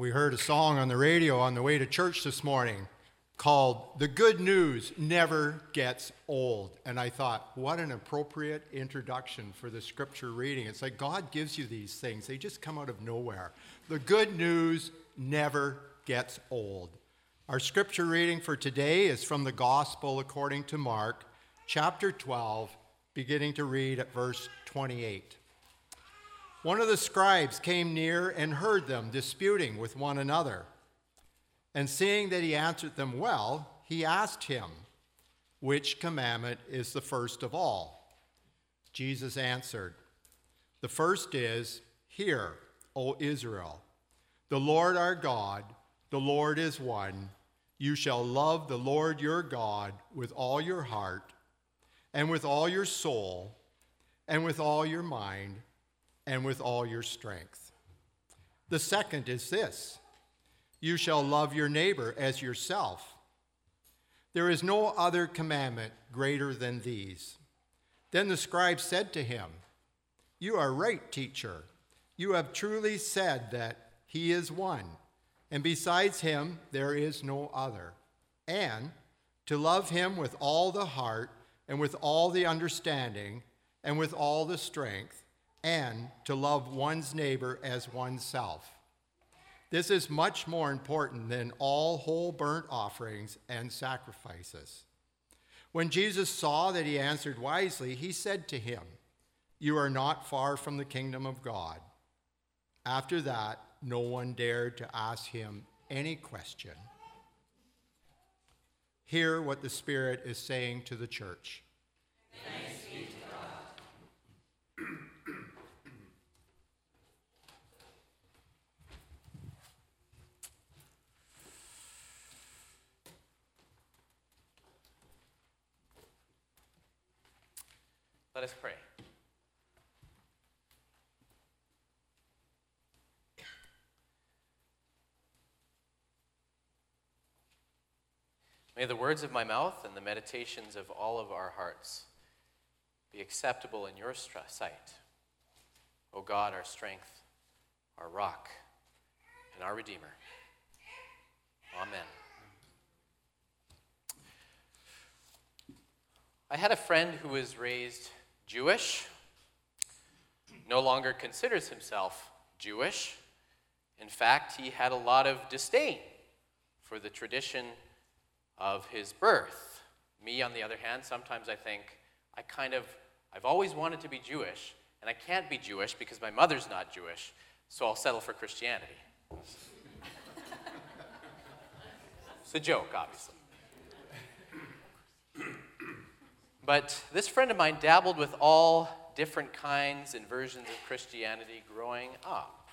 We heard a song on the radio on the way to church this morning called The Good News Never Gets Old. And I thought, what an appropriate introduction for the scripture reading. It's like God gives you these things, they just come out of nowhere. The good news never gets old. Our scripture reading for today is from the Gospel according to Mark, chapter 12, beginning to read at verse 28. One of the scribes came near and heard them disputing with one another. And seeing that he answered them well, he asked him, Which commandment is the first of all? Jesus answered, The first is, Hear, O Israel, the Lord our God, the Lord is one. You shall love the Lord your God with all your heart, and with all your soul, and with all your mind and with all your strength. The second is this you shall love your neighbor as yourself. There is no other commandment greater than these. Then the scribe said to him, You are right, teacher. You have truly said that he is one, and besides him there is no other. And to love him with all the heart, and with all the understanding, and with all the strength and to love one's neighbor as oneself. This is much more important than all whole burnt offerings and sacrifices. When Jesus saw that he answered wisely, he said to him, You are not far from the kingdom of God. After that, no one dared to ask him any question. Hear what the Spirit is saying to the church. Thanks. Let us pray. May the words of my mouth and the meditations of all of our hearts be acceptable in your sight. O God, our strength, our rock, and our Redeemer. Amen. I had a friend who was raised Jewish, no longer considers himself Jewish. In fact, he had a lot of disdain for the tradition of his birth. Me, on the other hand, sometimes I think I kind of, I've always wanted to be Jewish, and I can't be Jewish because my mother's not Jewish, so I'll settle for Christianity. it's a joke, obviously. But this friend of mine dabbled with all different kinds and versions of Christianity growing up.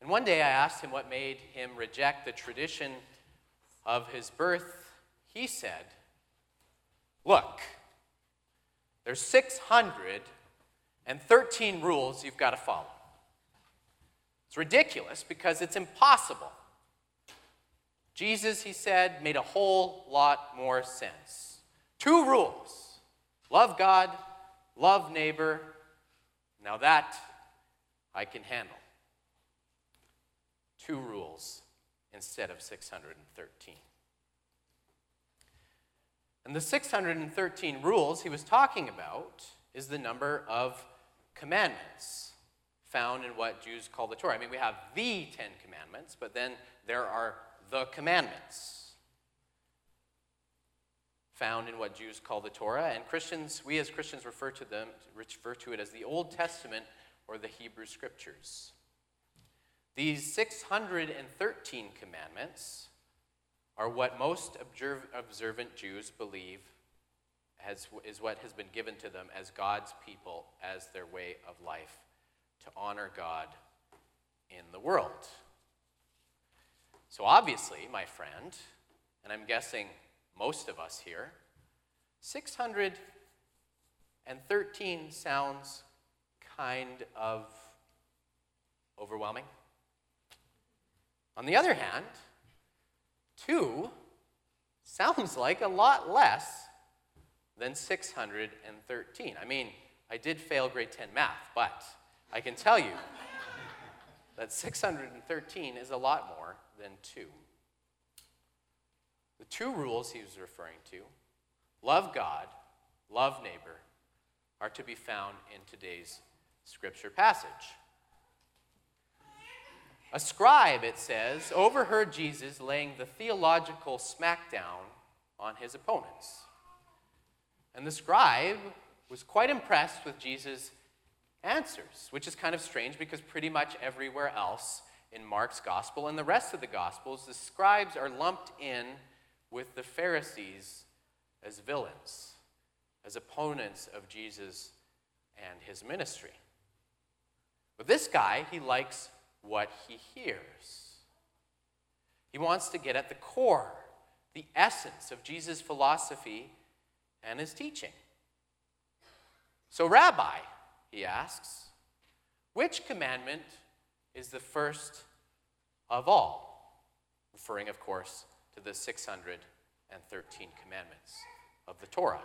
And one day I asked him what made him reject the tradition of his birth. He said, Look, there's 613 rules you've got to follow. It's ridiculous because it's impossible. Jesus, he said, made a whole lot more sense. Two rules love God, love neighbor. Now that I can handle. Two rules instead of 613. And the 613 rules he was talking about is the number of commandments found in what Jews call the Torah. I mean, we have the Ten Commandments, but then there are the commandments found in what Jews call the Torah, and Christians, we as Christians refer to them, refer to it as the Old Testament or the Hebrew Scriptures. These 613 commandments are what most observant Jews believe has, is what has been given to them as God's people as their way of life to honor God in the world. So, obviously, my friend, and I'm guessing most of us here, 613 sounds kind of overwhelming. On the other hand, 2 sounds like a lot less than 613. I mean, I did fail grade 10 math, but I can tell you that 613 is a lot more than two. The two rules he was referring to love God, love neighbor are to be found in today's scripture passage. A scribe, it says, overheard Jesus laying the theological smackdown on his opponents. And the scribe was quite impressed with Jesus' answers, which is kind of strange because pretty much everywhere else in Mark's gospel and the rest of the gospels, the scribes are lumped in with the Pharisees as villains, as opponents of Jesus and his ministry. But this guy, he likes what he hears. He wants to get at the core, the essence of Jesus' philosophy and his teaching. So, Rabbi, he asks, which commandment is the first of all? Referring, of course, to the 613 commandments of the Torah.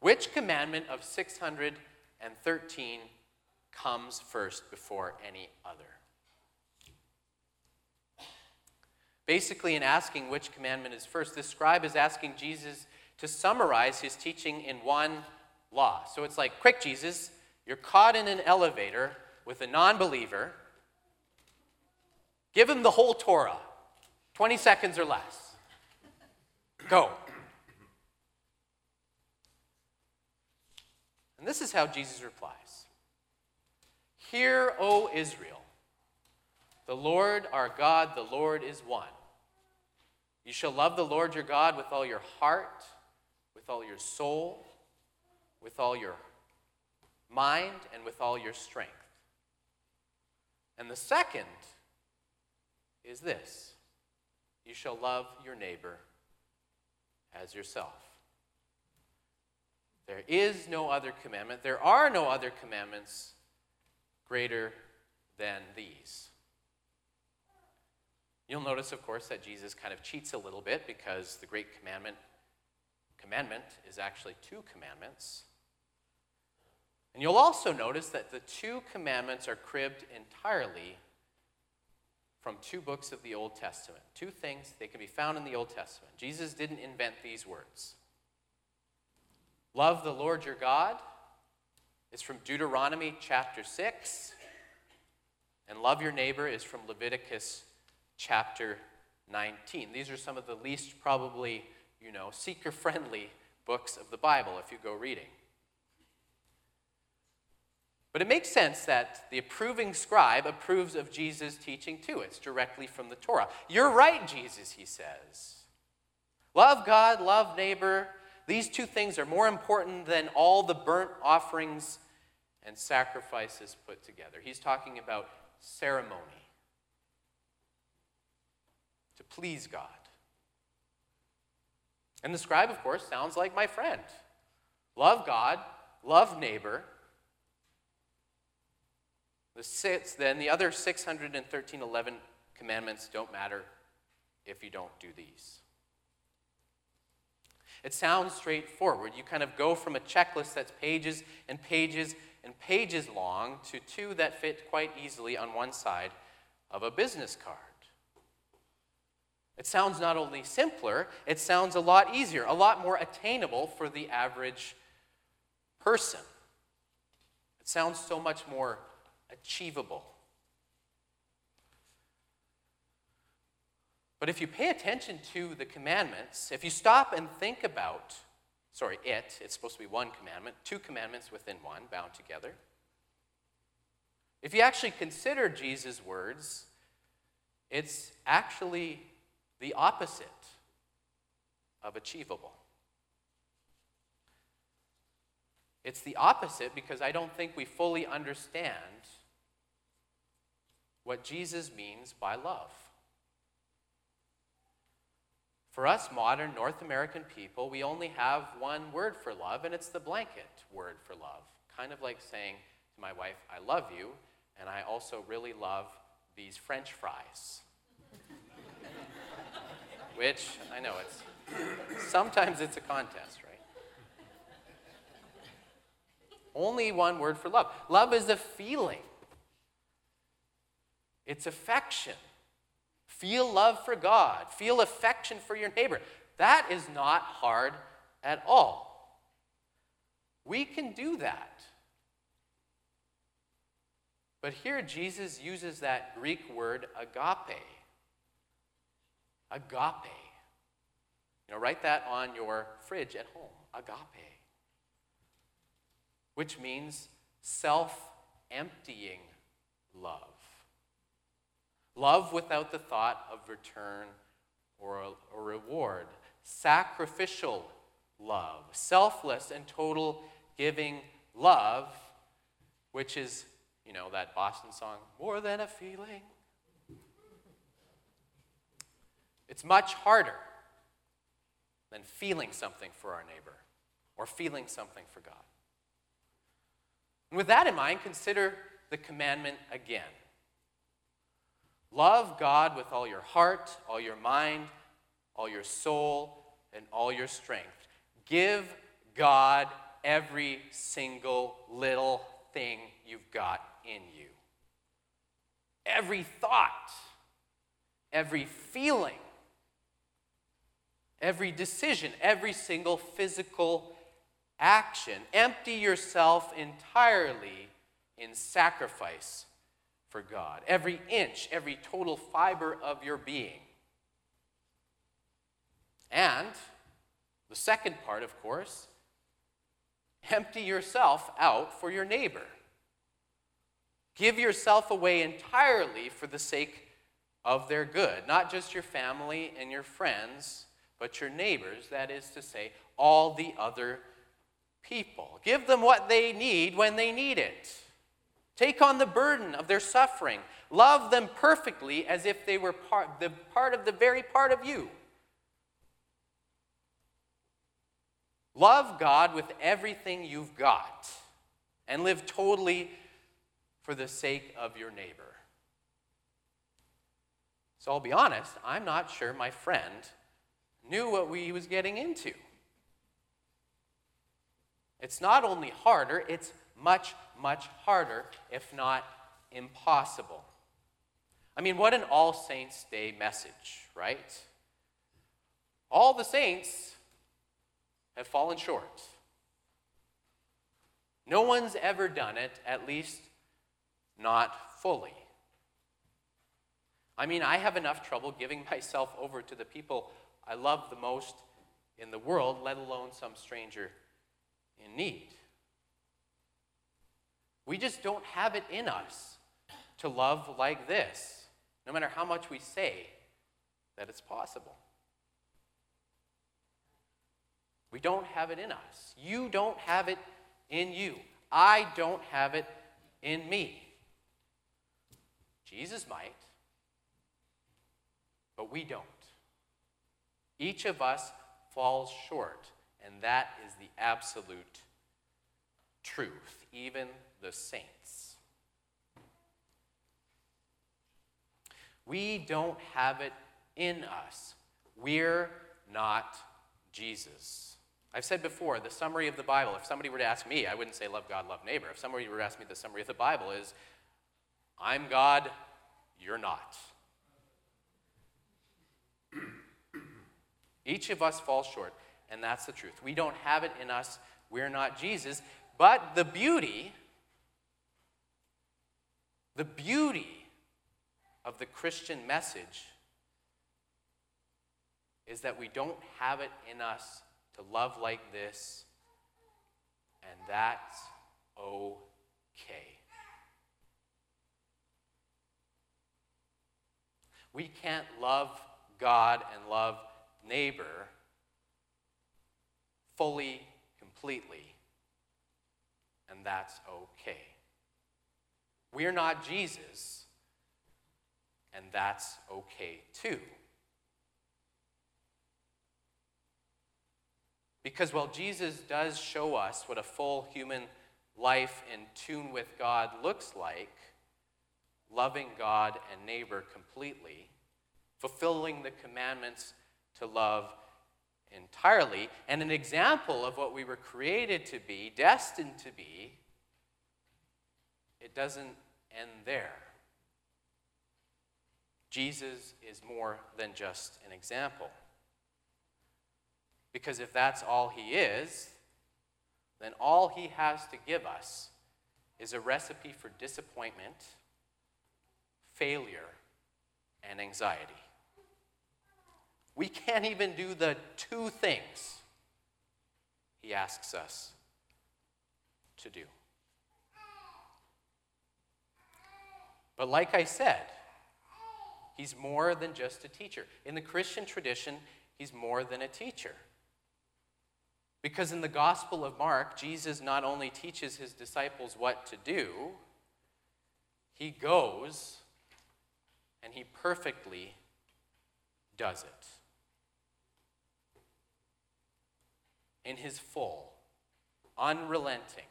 Which commandment of 613 comes first before any other? Basically, in asking which commandment is first, the scribe is asking Jesus to summarize his teaching in one law. So it's like, quick, Jesus, you're caught in an elevator with a non believer. Give him the whole Torah, 20 seconds or less. Go. And this is how Jesus replies Hear, O Israel, the Lord our God, the Lord is one. You shall love the Lord your God with all your heart, with all your soul, with all your mind, and with all your strength. And the second is this you shall love your neighbor as yourself. There is no other commandment, there are no other commandments greater than these. You'll notice, of course, that Jesus kind of cheats a little bit because the great commandment commandment is actually two commandments. And you'll also notice that the two commandments are cribbed entirely from two books of the Old Testament. Two things, they can be found in the Old Testament. Jesus didn't invent these words. Love the Lord your God is from Deuteronomy chapter 6, and love your neighbor is from Leviticus chapter 19. These are some of the least probably, you know, seeker friendly books of the Bible if you go reading. But it makes sense that the approving scribe approves of Jesus' teaching too. It's directly from the Torah. You're right, Jesus, he says. Love God, love neighbor. These two things are more important than all the burnt offerings and sacrifices put together. He's talking about ceremony to please God. And the scribe, of course, sounds like my friend. Love God, love neighbor, the six, then the other 613, 11 commandments don't matter if you don't do these. It sounds straightforward. You kind of go from a checklist that's pages and pages and pages long to two that fit quite easily on one side of a business card. It sounds not only simpler, it sounds a lot easier, a lot more attainable for the average person. It sounds so much more achievable. But if you pay attention to the commandments, if you stop and think about, sorry, it, it's supposed to be one commandment, two commandments within one, bound together. If you actually consider Jesus' words, it's actually the opposite of achievable. It's the opposite because I don't think we fully understand what Jesus means by love. For us modern North American people, we only have one word for love, and it's the blanket word for love. Kind of like saying to my wife, I love you, and I also really love these French fries. Which, I know it's, sometimes it's a contest, right? Only one word for love. Love is a feeling. It's affection. Feel love for God, feel affection for your neighbor. That is not hard at all. We can do that. But here Jesus uses that Greek word agape. Agape. You know, write that on your fridge at home. Agape. Which means self emptying love. Love without the thought of return or a, reward. Sacrificial love. Selfless and total giving love, which is, you know, that Boston song, More Than a Feeling. It's much harder than feeling something for our neighbor or feeling something for God. And with that in mind, consider the commandment again. Love God with all your heart, all your mind, all your soul, and all your strength. Give God every single little thing you've got in you. Every thought, every feeling, every decision, every single physical action. Empty yourself entirely in sacrifice for God. Every inch, every total fiber of your being. And the second part, of course, empty yourself out for your neighbor. Give yourself away entirely for the sake of their good, not just your family and your friends, but your neighbors, that is to say, all the other people. Give them what they need when they need it. Take on the burden of their suffering. Love them perfectly as if they were part, the part of the very part of you. Love God with everything you've got and live totally for the sake of your neighbor. So I'll be honest, I'm not sure my friend knew what he was getting into. It's not only harder, it's much, much harder, if not impossible. I mean, what an All Saints' Day message, right? All the saints have fallen short. No one's ever done it, at least not fully. I mean, I have enough trouble giving myself over to the people I love the most in the world, let alone some stranger in need. We just don't have it in us to love like this, no matter how much we say that it's possible. We don't have it in us. You don't have it in you. I don't have it in me. Jesus might, but we don't. Each of us falls short, and that is the absolute truth, even the saints. We don't have it in us. We're not Jesus. I've said before, the summary of the Bible, if somebody were to ask me, I wouldn't say love God, love neighbor. If somebody were to ask me the summary of the Bible is, I'm God, you're not. Each of us falls short, and that's the truth. We don't have it in us. We're not Jesus. But the beauty, the beauty of the Christian message is that we don't have it in us to love like this, and that's okay. We can't love God and love neighbor fully, completely, and that's okay. We're not Jesus, and that's okay too. Because while Jesus does show us what a full human life in tune with God looks like, loving God and neighbor completely, fulfilling the commandments to love entirely, and an example of what we were created to be, destined to be, it doesn't end there. Jesus is more than just an example. Because if that's all he is, then all he has to give us is a recipe for disappointment, failure, and anxiety. We can't even do the two things he asks us to do. But like I said, he's more than just a teacher. In the Christian tradition, he's more than a teacher. Because in the Gospel of Mark, Jesus not only teaches his disciples what to do, he goes and he perfectly does it. In his full, unrelenting,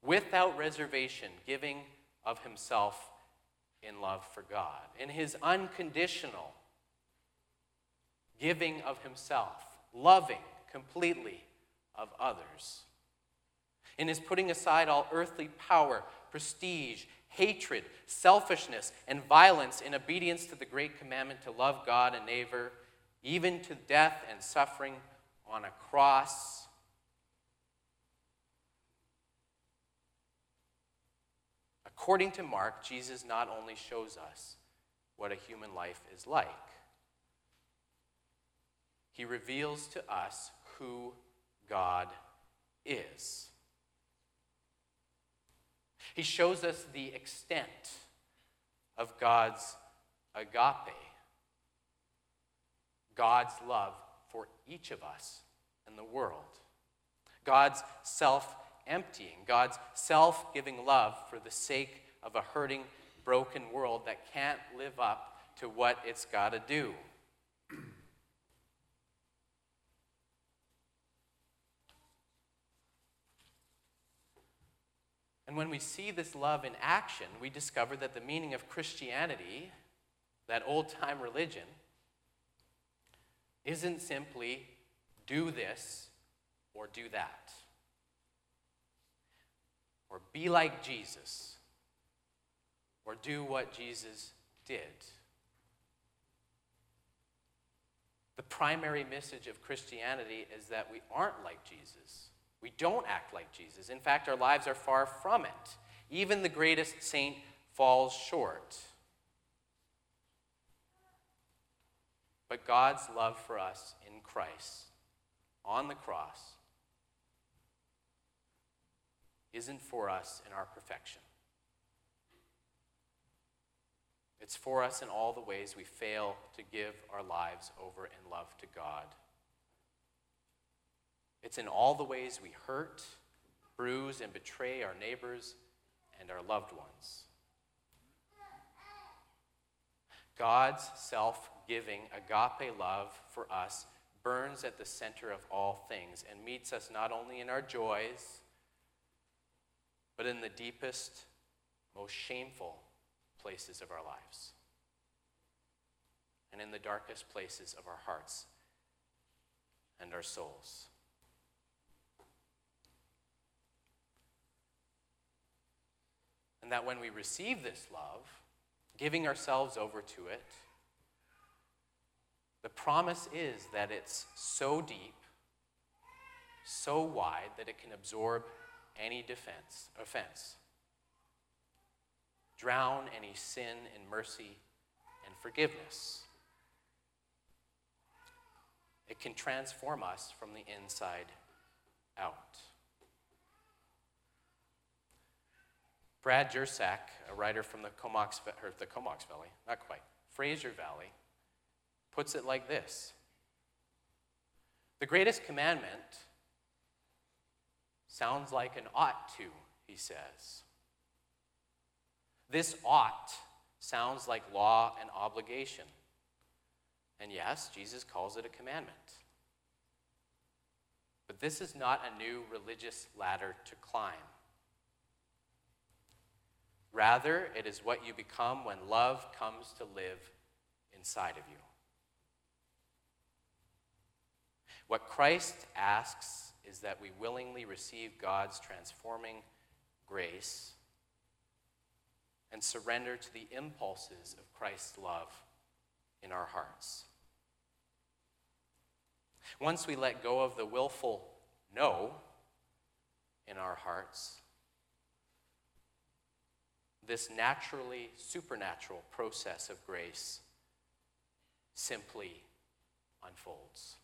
without reservation giving of himself in love for God, in his unconditional giving of himself, loving completely of others, in his putting aside all earthly power, prestige, hatred, selfishness, and violence in obedience to the great commandment to love God and neighbor, even to death and suffering on a cross. According to Mark, Jesus not only shows us what a human life is like, he reveals to us who God is. He shows us the extent of God's agape, God's love for each of us in the world, God's self emptying, God's self giving love for the sake of a hurting, broken world that can't live up to what it's got to do. And when we see this love in action, we discover that the meaning of Christianity, that old time religion, isn't simply do this or do that or be like Jesus, or do what Jesus did. The primary message of Christianity is that we aren't like Jesus. We don't act like Jesus. In fact, our lives are far from it. Even the greatest saint falls short. But God's love for us in Christ on the cross isn't for us in our perfection. It's for us in all the ways we fail to give our lives over in love to God. It's in all the ways we hurt, bruise, and betray our neighbors and our loved ones. God's self giving, agape love for us burns at the center of all things and meets us not only in our joys but in the deepest, most shameful places of our lives and in the darkest places of our hearts and our souls. And that when we receive this love, giving ourselves over to it, the promise is that it's so deep, so wide, that it can absorb any defense, offense. Drown any sin in mercy and forgiveness. It can transform us from the inside out. Brad Jersak, a writer from the Comox, or the Comox Valley, not quite, Fraser Valley, puts it like this The greatest commandment Sounds like an ought to, he says. This ought sounds like law and obligation. And yes, Jesus calls it a commandment. But this is not a new religious ladder to climb. Rather, it is what you become when love comes to live inside of you. What Christ asks is that we willingly receive God's transforming grace and surrender to the impulses of Christ's love in our hearts. Once we let go of the willful no in our hearts, this naturally supernatural process of grace simply unfolds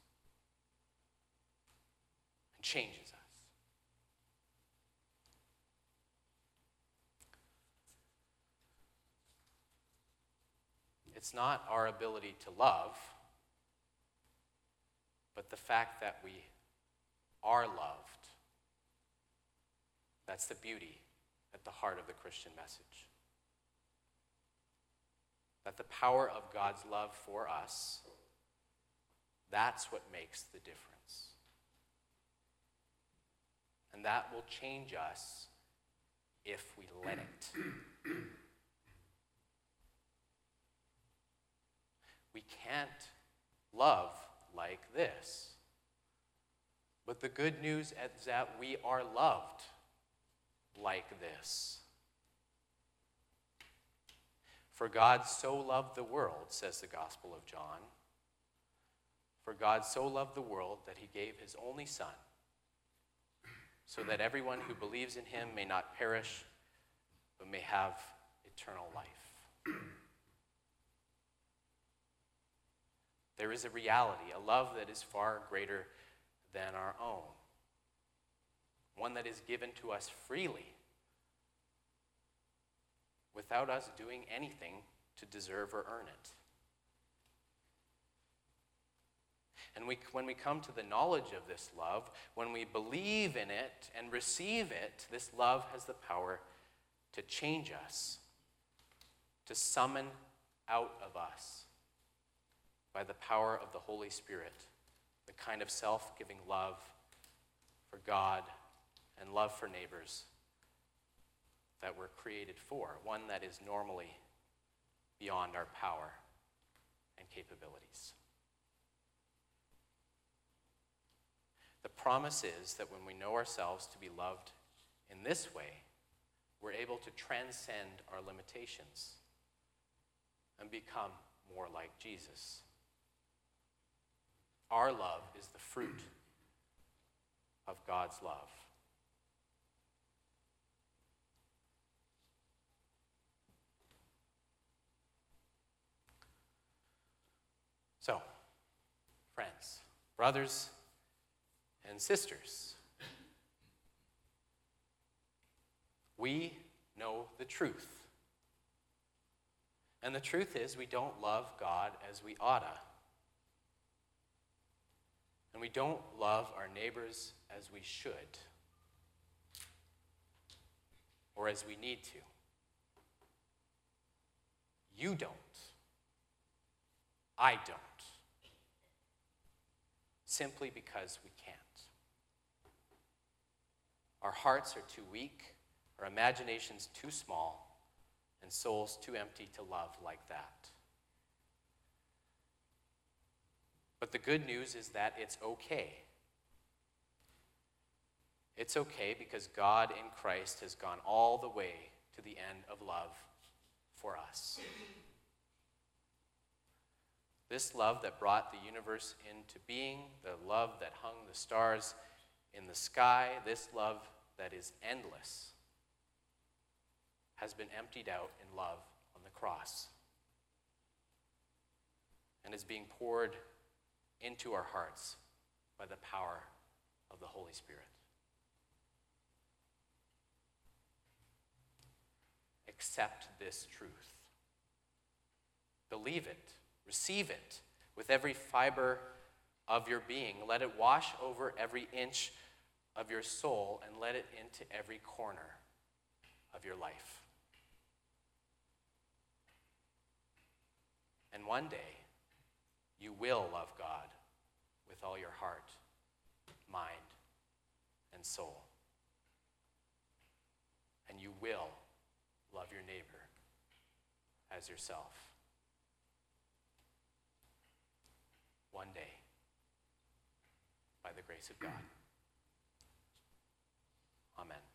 and changes us. It's not our ability to love, but the fact that we are loved. That's the beauty at the heart of the Christian message. That the power of God's love for us, that's what makes the difference. And that will change us if we let it. We can't love like this. But the good news is that we are loved like this. For God so loved the world, says the Gospel of John. For God so loved the world that he gave his only Son, so that everyone who believes in him may not perish, but may have eternal life. There is a reality, a love that is far greater than our own, one that is given to us freely without us doing anything to deserve or earn it. And we, when we come to the knowledge of this love, when we believe in it and receive it, this love has the power to change us, to summon out of us by the power of the Holy Spirit, the kind of self giving love for God and love for neighbors that we're created for, one that is normally beyond our power and capabilities. The promise is that when we know ourselves to be loved in this way, we're able to transcend our limitations and become more like Jesus. Our love is the fruit of God's love. So, friends, brothers, and sisters, we know the truth. And the truth is, we don't love God as we oughta. And we don't love our neighbors as we should or as we need to. You don't. I don't. Simply because we can't. Our hearts are too weak, our imaginations too small, and souls too empty to love like that. But the good news is that it's okay. It's okay because God in Christ has gone all the way to the end of love for us. This love that brought the universe into being, the love that hung the stars in the sky, this love that is endless, has been emptied out in love on the cross and is being poured into our hearts by the power of the Holy Spirit. Accept this truth. Believe it. Receive it with every fiber of your being. Let it wash over every inch of your soul and let it into every corner of your life. And one day, you will love God with all your heart, mind, and soul. And you will love your neighbor as yourself. one day by the grace of God. Amen.